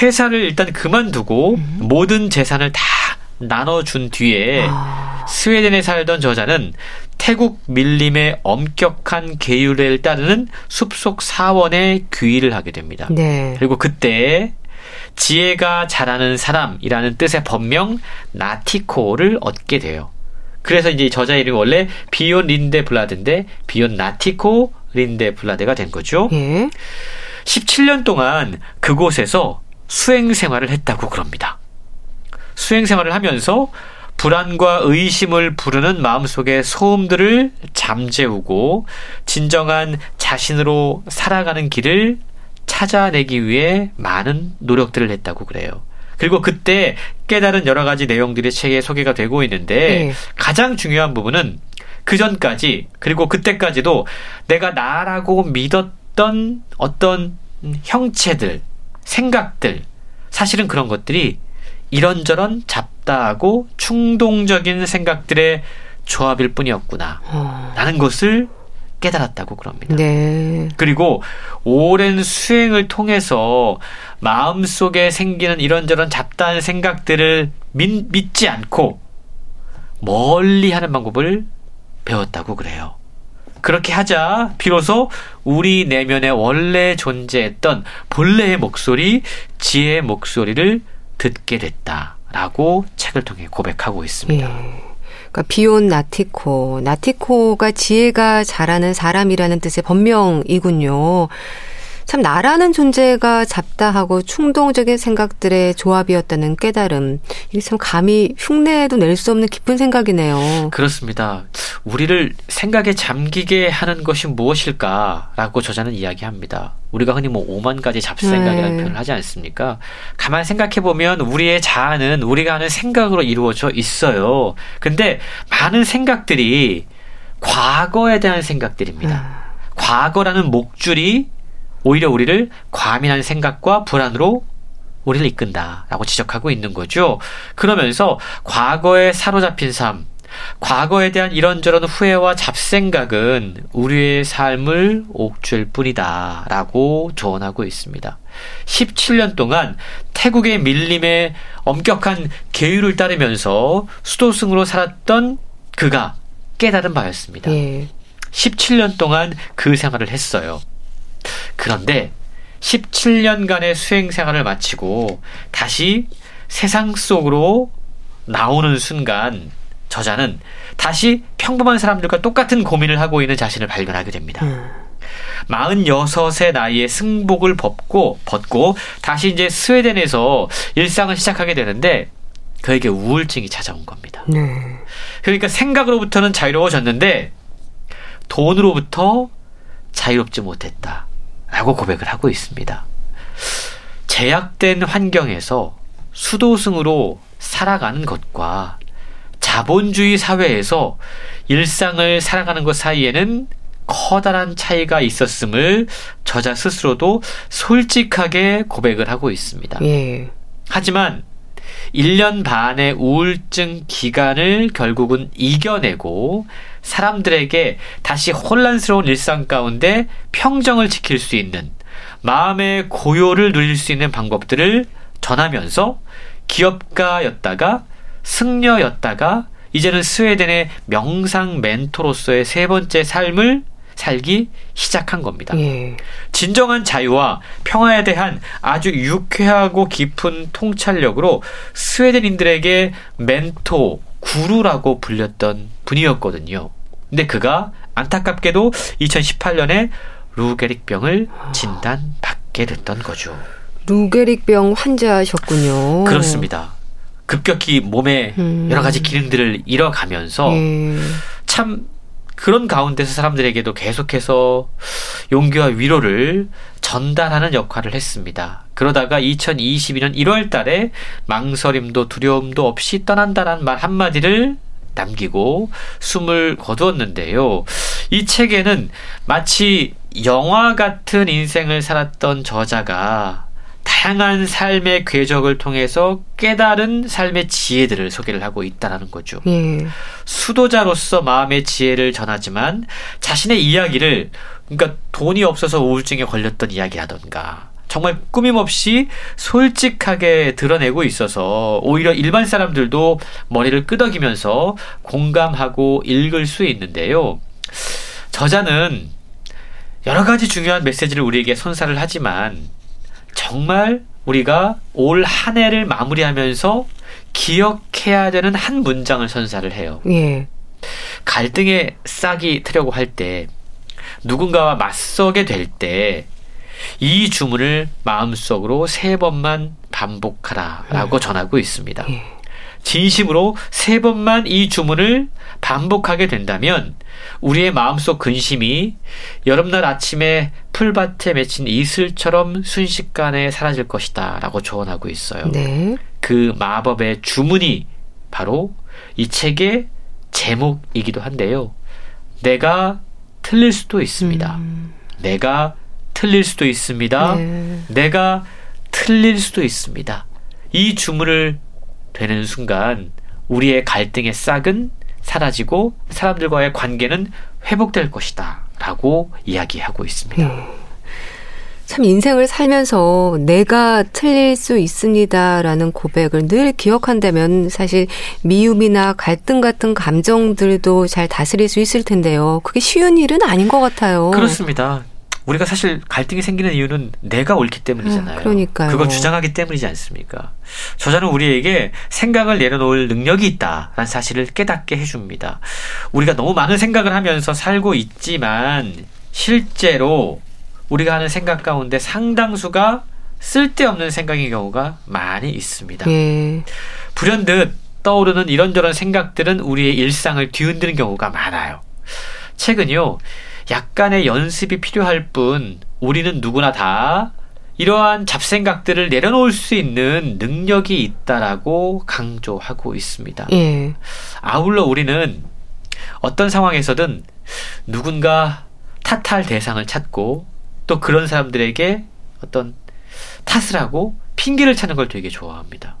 회사를 일단 그만두고 음. 모든 재산을 다 나눠준 뒤에 아. 스웨덴에 살던 저자는 태국 밀림의 엄격한 계율을 따르는 숲속 사원에 귀의를 하게 됩니다. 네. 그리고 그때 지혜가 잘하는 사람이라는 뜻의 법명 나티코를 얻게 돼요. 그래서 이제 저자 이름이 원래 비온 린데 블라드인데 비온 나티코 린데 블라데가 된 거죠. 예. 17년 동안 그곳에서 수행 생활을 했다고 그럽니다. 수행 생활을 하면서 불안과 의심을 부르는 마음속의 소음들을 잠재우고 진정한 자신으로 살아가는 길을 찾아내기 위해 많은 노력들을 했다고 그래요. 그리고 그때 깨달은 여러 가지 내용들이 책에 소개가 되고 있는데 네. 가장 중요한 부분은 그 전까지 그리고 그때까지도 내가 나라고 믿었던 어떤 형체들, 생각들, 사실은 그런 것들이 이런저런 잡다하고 충동적인 생각들의 조합일 뿐이었구나. 어. 라는 것을 깨달았다고 그럽니다. 네. 그리고 오랜 수행을 통해서 마음속에 생기는 이런저런 잡다한 생각들을 믿, 믿지 않고 멀리 하는 방법을 배웠다고 그래요. 그렇게 하자 비로소 우리 내면에 원래 존재했던 본래의 목소리, 지혜의 목소리를 듣게 됐다라고 책을 통해 고백하고 있습니다. 예. 그러니까 비온 나티코, 나티코가 지혜가 잘하는 사람이라는 뜻의 본명이군요. 참 나라는 존재가 잡다하고 충동적인 생각들의 조합이었다는 깨달음. 이게 참 감히 흉내도 낼 수 없는 깊은 생각이네요. 그렇습니다. 우리를 생각에 잠기게 하는 것이 무엇일까라고 저자는 이야기합니다. 우리가 흔히 뭐 오만 가지 잡생각이라는 네. 표현을 하지 않습니까? 가만 생각해 보면 우리의 자아는 우리가 하는 생각으로 이루어져 있어요. 근데 많은 생각들이 과거에 대한 생각들입니다. 음. 과거라는 목줄이 오히려 우리를 과민한 생각과 불안으로 우리를 이끈다라고 지적하고 있는 거죠. 그러면서 과거에 사로잡힌 삶, 과거에 대한 이런저런 후회와 잡생각은 우리의 삶을 옥죄일 뿐이다. 라고 조언하고 있습니다. 17년 동안 태국의 밀림에 엄격한 계율을 따르면서 수도승으로 살았던 그가 깨달은 바였습니다. 예. 17년 동안 그 생활을 했어요. 그런데 17년간의 수행 생활을 마치고 다시 세상 속으로 나오는 순간 저자는 다시 평범한 사람들과 똑같은 고민을 하고 있는 자신을 발견하게 됩니다. 음. 46의 나이에 승복을 벗고, 벗고, 다시 이제 스웨덴에서 일상을 시작하게 되는데, 그에게 우울증이 찾아온 겁니다. 네. 그러니까 생각으로부터는 자유로워졌는데, 돈으로부터 자유롭지 못했다. 라고 고백을 하고 있습니다. 제약된 환경에서 수도승으로 살아가는 것과 자본주의 사회에서 일상을 살아가는 것 사이에는 커다란 차이가 있었음을 저자 스스로도 솔직하게 고백을 하고 있습니다. 예. 하지만 1년 반의 우울증 기간을 결국은 이겨내고 사람들에게 다시 혼란스러운 일상 가운데 평정을 지킬 수 있는 마음의 고요를 누릴 수 있는 방법들을 전하면서 기업가였다가 승려였다가 이제는 스웨덴의 명상 멘토로서의 세 번째 삶을 살기 시작한 겁니다. 예. 진정한 자유와 평화에 대한 아주 유쾌하고 깊은 통찰력으로 스웨덴인들에게 멘토, 구루라고 불렸던 분이었거든요. 근데 그가 안타깝게도 2018년에 루게릭병을 진단받게 됐던 거죠. 루게릭병 환자셨군요. 그렇습니다. 급격히 몸에 음. 여러 가지 기능들을 잃어가면서 예. 참 그런 가운데서 사람들에게도 계속해서 용기와 위로를 전달하는 역할을 했습니다. 그러다가 2022년 1월 달에 망설임도 두려움도 없이 떠난다는 말 한마디를 남기고 숨을 거두었는데요. 이 책에는 마치 영화 같은 인생을 살았던 저자가 다양한 삶의 궤적을 통해서 깨달은 삶의 지혜들을 소개를 하고 있다는 거죠. 예. 수도자로서 마음의 지혜를 전하지만 자신의 이야기를 그러니까 돈이 없어서 우울증에 걸렸던 이야기라던가 정말 꾸밈없이 솔직하게 드러내고 있어서 오히려 일반 사람들도 머리를 끄덕이면서 공감하고 읽을 수 있는데요. 저자는 여러 가지 중요한 메시지를 우리에게 선사를 하지만 정말 우리가 올 한 해를 마무리하면서 기억해야 되는 한 문장을 선사를 해요. 예. 갈등의 싹이 트려고 할 때, 누군가와 맞서게 될 때, 이 주문을 마음속으로 세 번만 반복하라라고 예. 전하고 있습니다. 예. 진심으로 세 번만 이 주문을 반복하게 된다면 우리의 마음속 근심이 여름날 아침에 풀밭에 맺힌 이슬처럼 순식간에 사라질 것이다 라고 조언하고 있어요. 네. 그 마법의 주문이 바로 이 책의 제목이기도 한데요. 내가 틀릴 수도 있습니다. 음. 내가 틀릴 수도 있습니다. 네. 내가 틀릴 수도 있습니다. 이 주문을 되는 순간 우리의 갈등의 싹은 사라지고 사람들과의 관계는 회복될 것이다. 라고 이야기하고 있습니다. 네. 참 인생을 살면서 내가 틀릴 수 있습니다라는 고백을 늘 기억한다면 사실 미움이나 갈등 같은 감정들도 잘 다스릴 수 있을 텐데요. 그게 쉬운 일은 아닌 것 같아요. 그렇습니다. 우리가 사실 갈등이 생기는 이유는 내가 옳기 때문이잖아요. 음, 그러니까요. 그걸 주장하기 때문이지 않습니까? 저자는 우리에게 생각을 내려놓을 능력이 있다라는 사실을 깨닫게 해줍니다. 우리가 너무 많은 생각을 하면서 살고 있지만 실제로 우리가 하는 생각 가운데 상당수가 쓸데없는 생각인 경우가 많이 있습니다. 예. 불현듯 떠오르는 이런저런 생각들은 우리의 일상을 뒤흔드는 경우가 많아요. 최근요, 약간의 연습이 필요할 뿐 우리는 누구나 다 이러한 잡생각들을 내려놓을 수 있는 능력이 있다라고 강조하고 있습니다. 예. 아울러 우리는 어떤 상황에서든 누군가 탓할 대상을 찾고 또 그런 사람들에게 어떤 탓을 하고 핑계를 찾는 걸 되게 좋아합니다.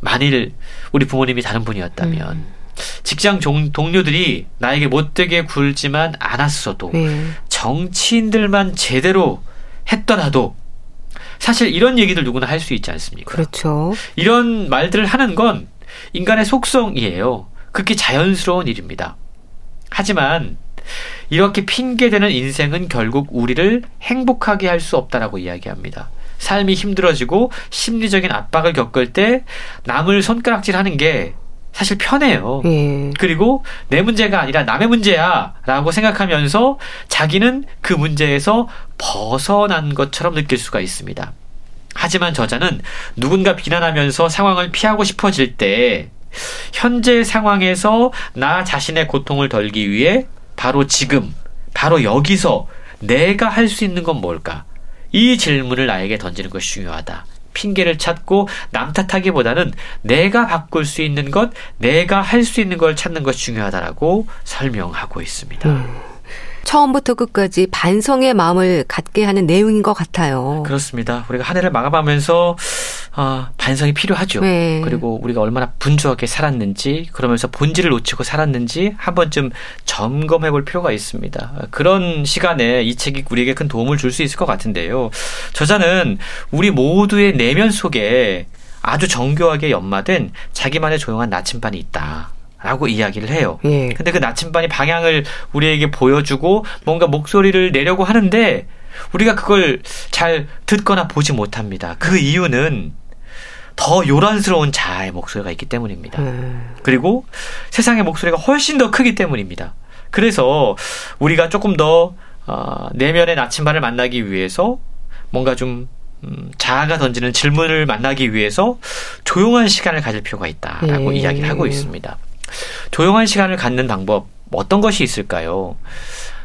만일 우리 부모님이 다른 분이었다면 음. 직장 종, 동료들이 나에게 못되게 굴지만 않았어도 네. 정치인들만 제대로 했더라도 사실 이런 얘기들 누구나 할 수 있지 않습니까? 그렇죠. 이런 말들을 하는 건 인간의 속성이에요. 그게 자연스러운 일입니다. 하지만 이렇게 핑계대는 인생은 결국 우리를 행복하게 할 수 없다라고 이야기합니다. 삶이 힘들어지고 심리적인 압박을 겪을 때 남을 손가락질 하는 게 사실 편해요. 예. 그리고 내 문제가 아니라 남의 문제야 라고 생각하면서 자기는 그 문제에서 벗어난 것처럼 느낄 수가 있습니다. 하지만 저자는 누군가 비난하면서 상황을 피하고 싶어질 때 현재 상황에서 나 자신의 고통을 덜기 위해 바로 지금, 바로 여기서 내가 할 수 있는 건 뭘까? 이 질문을 나에게 던지는 것이 중요하다. 핑계를 찾고 남 탓하기보다는 내가 바꿀 수 있는 것, 내가 할 수 있는 걸 찾는 것이 중요하다라고 설명하고 있습니다. 음. 처음부터 끝까지 반성의 마음을 갖게 하는 내용인 것 같아요. 그렇습니다. 우리가 한 해를 마감하면서 어, 반성이 필요하죠. 네. 그리고 우리가 얼마나 분주하게 살았는지 그러면서 본질을 놓치고 살았는지 한 번쯤 점검해 볼 필요가 있습니다. 그런 시간에 이 책이 우리에게 큰 도움을 줄 수 있을 것 같은데요. 저자는 우리 모두의 내면 속에 아주 정교하게 연마된 자기만의 조용한 나침반이 있다. 라고 이야기를 해요. 예. 근데 그 나침반이 방향을 우리에게 보여주고 뭔가 목소리를 내려고 하는데 우리가 그걸 잘 듣거나 보지 못합니다. 그 이유는 더 요란스러운 자아의 목소리가 있기 때문입니다. 음. 그리고 세상의 목소리가 훨씬 더 크기 때문입니다. 그래서 우리가 조금 더 어, 내면의 나침반을 만나기 위해서 뭔가 좀 음, 자아가 던지는 질문을 만나기 위해서 조용한 시간을 가질 필요가 있다라고 예. 이야기를 하고 있습니다. 조용한 시간을 갖는 방법 어떤 것이 있을까요?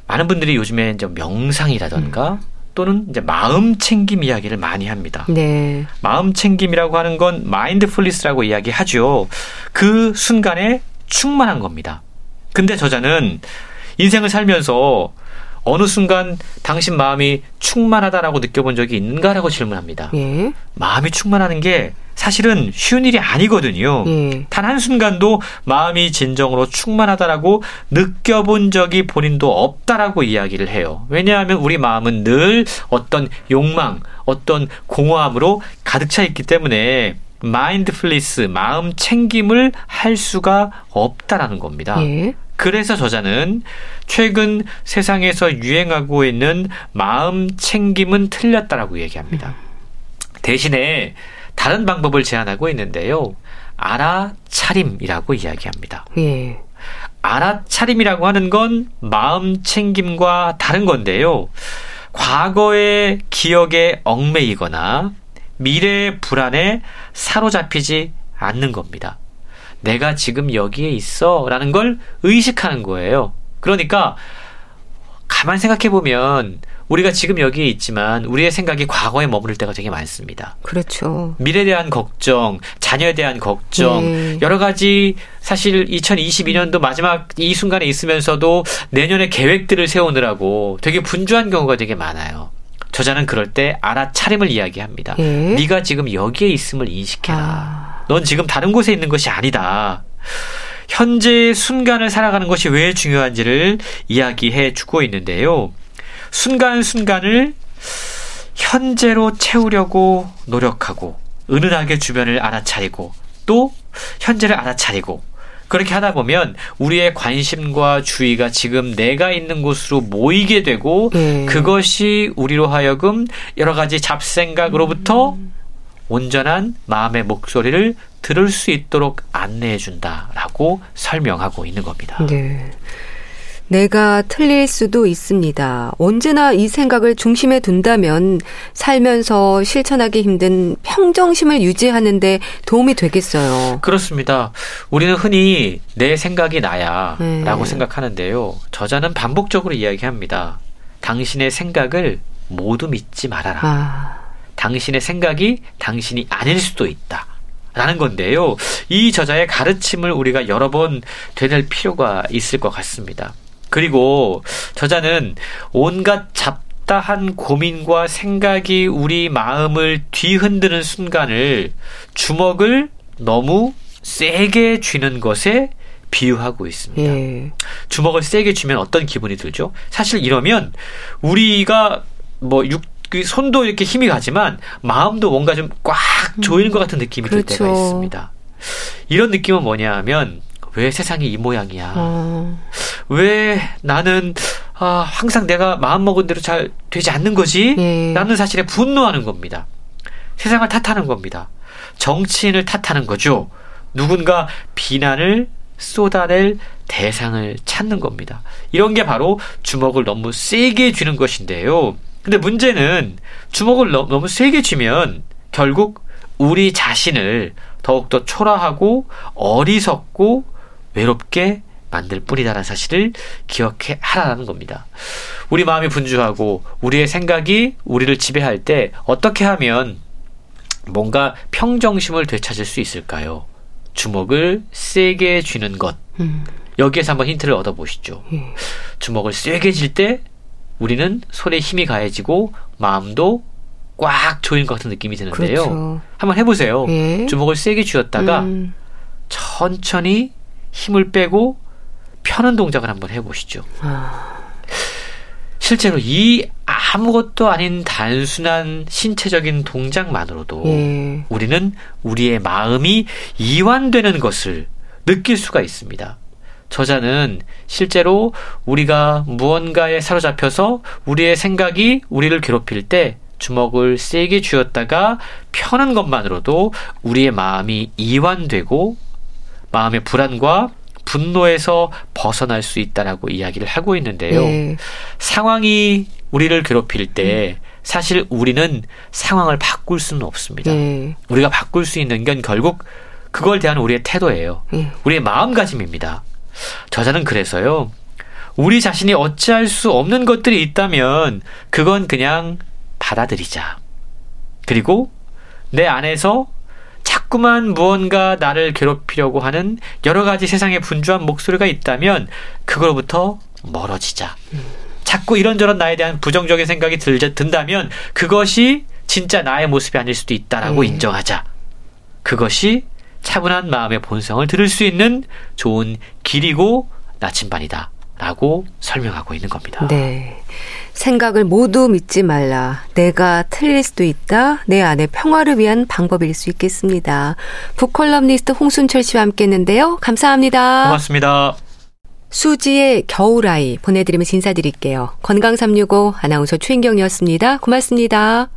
많은 분들이 요즘에 이제 명상이라던가 음. 또는 이제 마음 챙김 이야기를 많이 합니다. 네. 마음 챙김이라고 하는 건 마인드풀리스라고 이야기하죠. 그 순간에 충만한 겁니다. 근데 저자는 인생을 살면서 어느 순간 당신 마음이 충만하다라고 느껴본 적이 있는가라고 질문합니다. 예. 마음이 충만하는 게 사실은 쉬운 일이 아니거든요. 예. 단 한순간도 마음이 진정으로 충만하다라고 느껴본 적이 본인도 없다라고 이야기를 해요. 왜냐하면 우리 마음은 늘 어떤 욕망, 어떤 공허함으로 가득 차 있기 때문에 마인드플리스, 마음 챙김을 할 수가 없다라는 겁니다. 예. 그래서 저자는 최근 세상에서 유행하고 있는 마음 챙김은 틀렸다라고 얘기합니다. 음. 대신에 다른 방법을 제안하고 있는데요. 알아차림이라고 이야기합니다. 예. 알아차림이라고 하는 건 마음 챙김과 다른 건데요. 과거의 기억에 얽매이거나 미래의 불안에 사로잡히지 않는 겁니다. 내가 지금 여기에 있어 라는 걸 의식하는 거예요. 그러니까 가만 생각해 보면 우리가 지금 여기에 있지만 우리의 생각이 과거에 머무를 때가 되게 많습니다. 그렇죠. 미래에 대한 걱정, 자녀에 대한 걱정, 네. 여러 가지 사실 2022년도 마지막 이 순간에 있으면서도 내년에 계획들을 세우느라고 되게 분주한 경우가 되게 많아요. 저자는 그럴 때 알아차림을 이야기합니다. 예? 네가 지금 여기에 있음을 인식해라. 아. 넌 지금 다른 곳에 있는 것이 아니다. 현재 순간을 살아가는 것이 왜 중요한지를 이야기해 주고 있는데요. 순간순간을 현재로 채우려고 노력하고 은은하게 주변을 알아차리고 또 현재를 알아차리고 그렇게 하다 보면 우리의 관심과 주의가 지금 내가 있는 곳으로 모이게 되고 네. 그것이 우리로 하여금 여러 가지 잡생각으로부터 음. 온전한 마음의 목소리를 들을 수 있도록 안내해 준다라고 설명하고 있는 겁니다. 네. 내가 틀릴 수도 있습니다. 언제나 이 생각을 중심에 둔다면 살면서 실천하기 힘든 평정심을 유지하는데 도움이 되겠어요. 그렇습니다. 우리는 흔히 내 생각이 나야 네. 라고 생각하는데요. 저자는 반복적으로 이야기합니다. 당신의 생각을 모두 믿지 말아라. 아. 당신의 생각이 당신이 아닐 수도 있다. 라는 건데요. 이 저자의 가르침을 우리가 여러 번 되낼 필요가 있을 것 같습니다. 그리고 저자는 온갖 잡다한 고민과 생각이 우리 마음을 뒤흔드는 순간을 주먹을 너무 세게 쥐는 것에 비유하고 있습니다. 예. 주먹을 세게 쥐면 어떤 기분이 들죠? 사실 이러면 우리가 뭐 육, 그 손도 이렇게 힘이 가지만 마음도 뭔가 좀 꽉 조이는 것 같은 느낌이 그렇죠. 들 때가 그렇죠. 있습니다. 이런 느낌은 뭐냐 하면 왜 세상이 이 모양이야? 어. 왜 나는 아, 항상 내가 마음먹은 대로 잘 되지 않는 거지? 예. 라는 사실에 분노하는 겁니다. 세상을 탓하는 겁니다. 정치인을 탓하는 거죠. 누군가 비난을 쏟아낼 대상을 찾는 겁니다. 이런 게 바로 주먹을 너무 세게 쥐는 것인데요. 근데 문제는 주먹을 너무 세게 쥐면 결국 우리 자신을 더욱더 초라하고 어리석고 외롭게 만들 뿐이다라는 사실을 기억해 하라는 겁니다. 우리 마음이 분주하고 우리의 생각이 우리를 지배할 때 어떻게 하면 뭔가 평정심을 되찾을 수 있을까요? 주먹을 세게 쥐는 것. 음. 여기에서 한번 힌트를 얻어보시죠. 음. 주먹을 세게 쥘때 우리는 손에 힘이 가해지고 마음도 꽉 조인 것 같은 느낌이 드는데요. 그렇죠. 한번 해보세요. 예. 주먹을 세게 쥐었다가 음. 천천히 힘을 빼고 펴는 동작을 한번 해보시죠. 아... 실제로 이 아무것도 아닌 단순한 신체적인 동작만으로도 예. 우리는 우리의 마음이 이완되는 것을 느낄 수가 있습니다. 저자는 실제로 우리가 무언가에 사로잡혀서 우리의 생각이 우리를 괴롭힐 때 주먹을 세게 쥐었다가 펴는 것만으로도 우리의 마음이 이완되고 마음의 불안과 분노에서 벗어날 수 있다라고 이야기를 하고 있는데요. 네. 상황이 우리를 괴롭힐 때 음. 사실 우리는 상황을 바꿀 수는 없습니다. 네. 우리가 바꿀 수 있는 건 결국 그걸 대한 우리의 태도예요. 네. 우리의 마음가짐입니다. 저자는 그래서요. 우리 자신이 어찌할 수 없는 것들이 있다면 그건 그냥 받아들이자. 그리고 내 안에서 자꾸만 무언가 나를 괴롭히려고 하는 여러 가지 세상의 분주한 목소리가 있다면 그걸로부터 멀어지자. 자꾸 이런저런 나에 대한 부정적인 생각이 들, 든다면 그것이 진짜 나의 모습이 아닐 수도 있다라고 음. 인정하자. 그것이 차분한 마음의 본성을 들을 수 있는 좋은 길이고 나침반이다. 라고 설명하고 있는 겁니다. 네. 생각을 모두 믿지 말라. 내가 틀릴 수도 있다. 내 안의 평화를 위한 방법일 수 있겠습니다. 북컬럼니스트 홍순철 씨와 함께 했는데요. 감사합니다. 고맙습니다. 수지의 겨울아이 보내드리면서 인사드릴게요. 건강365 아나운서 최인경이었습니다. 고맙습니다.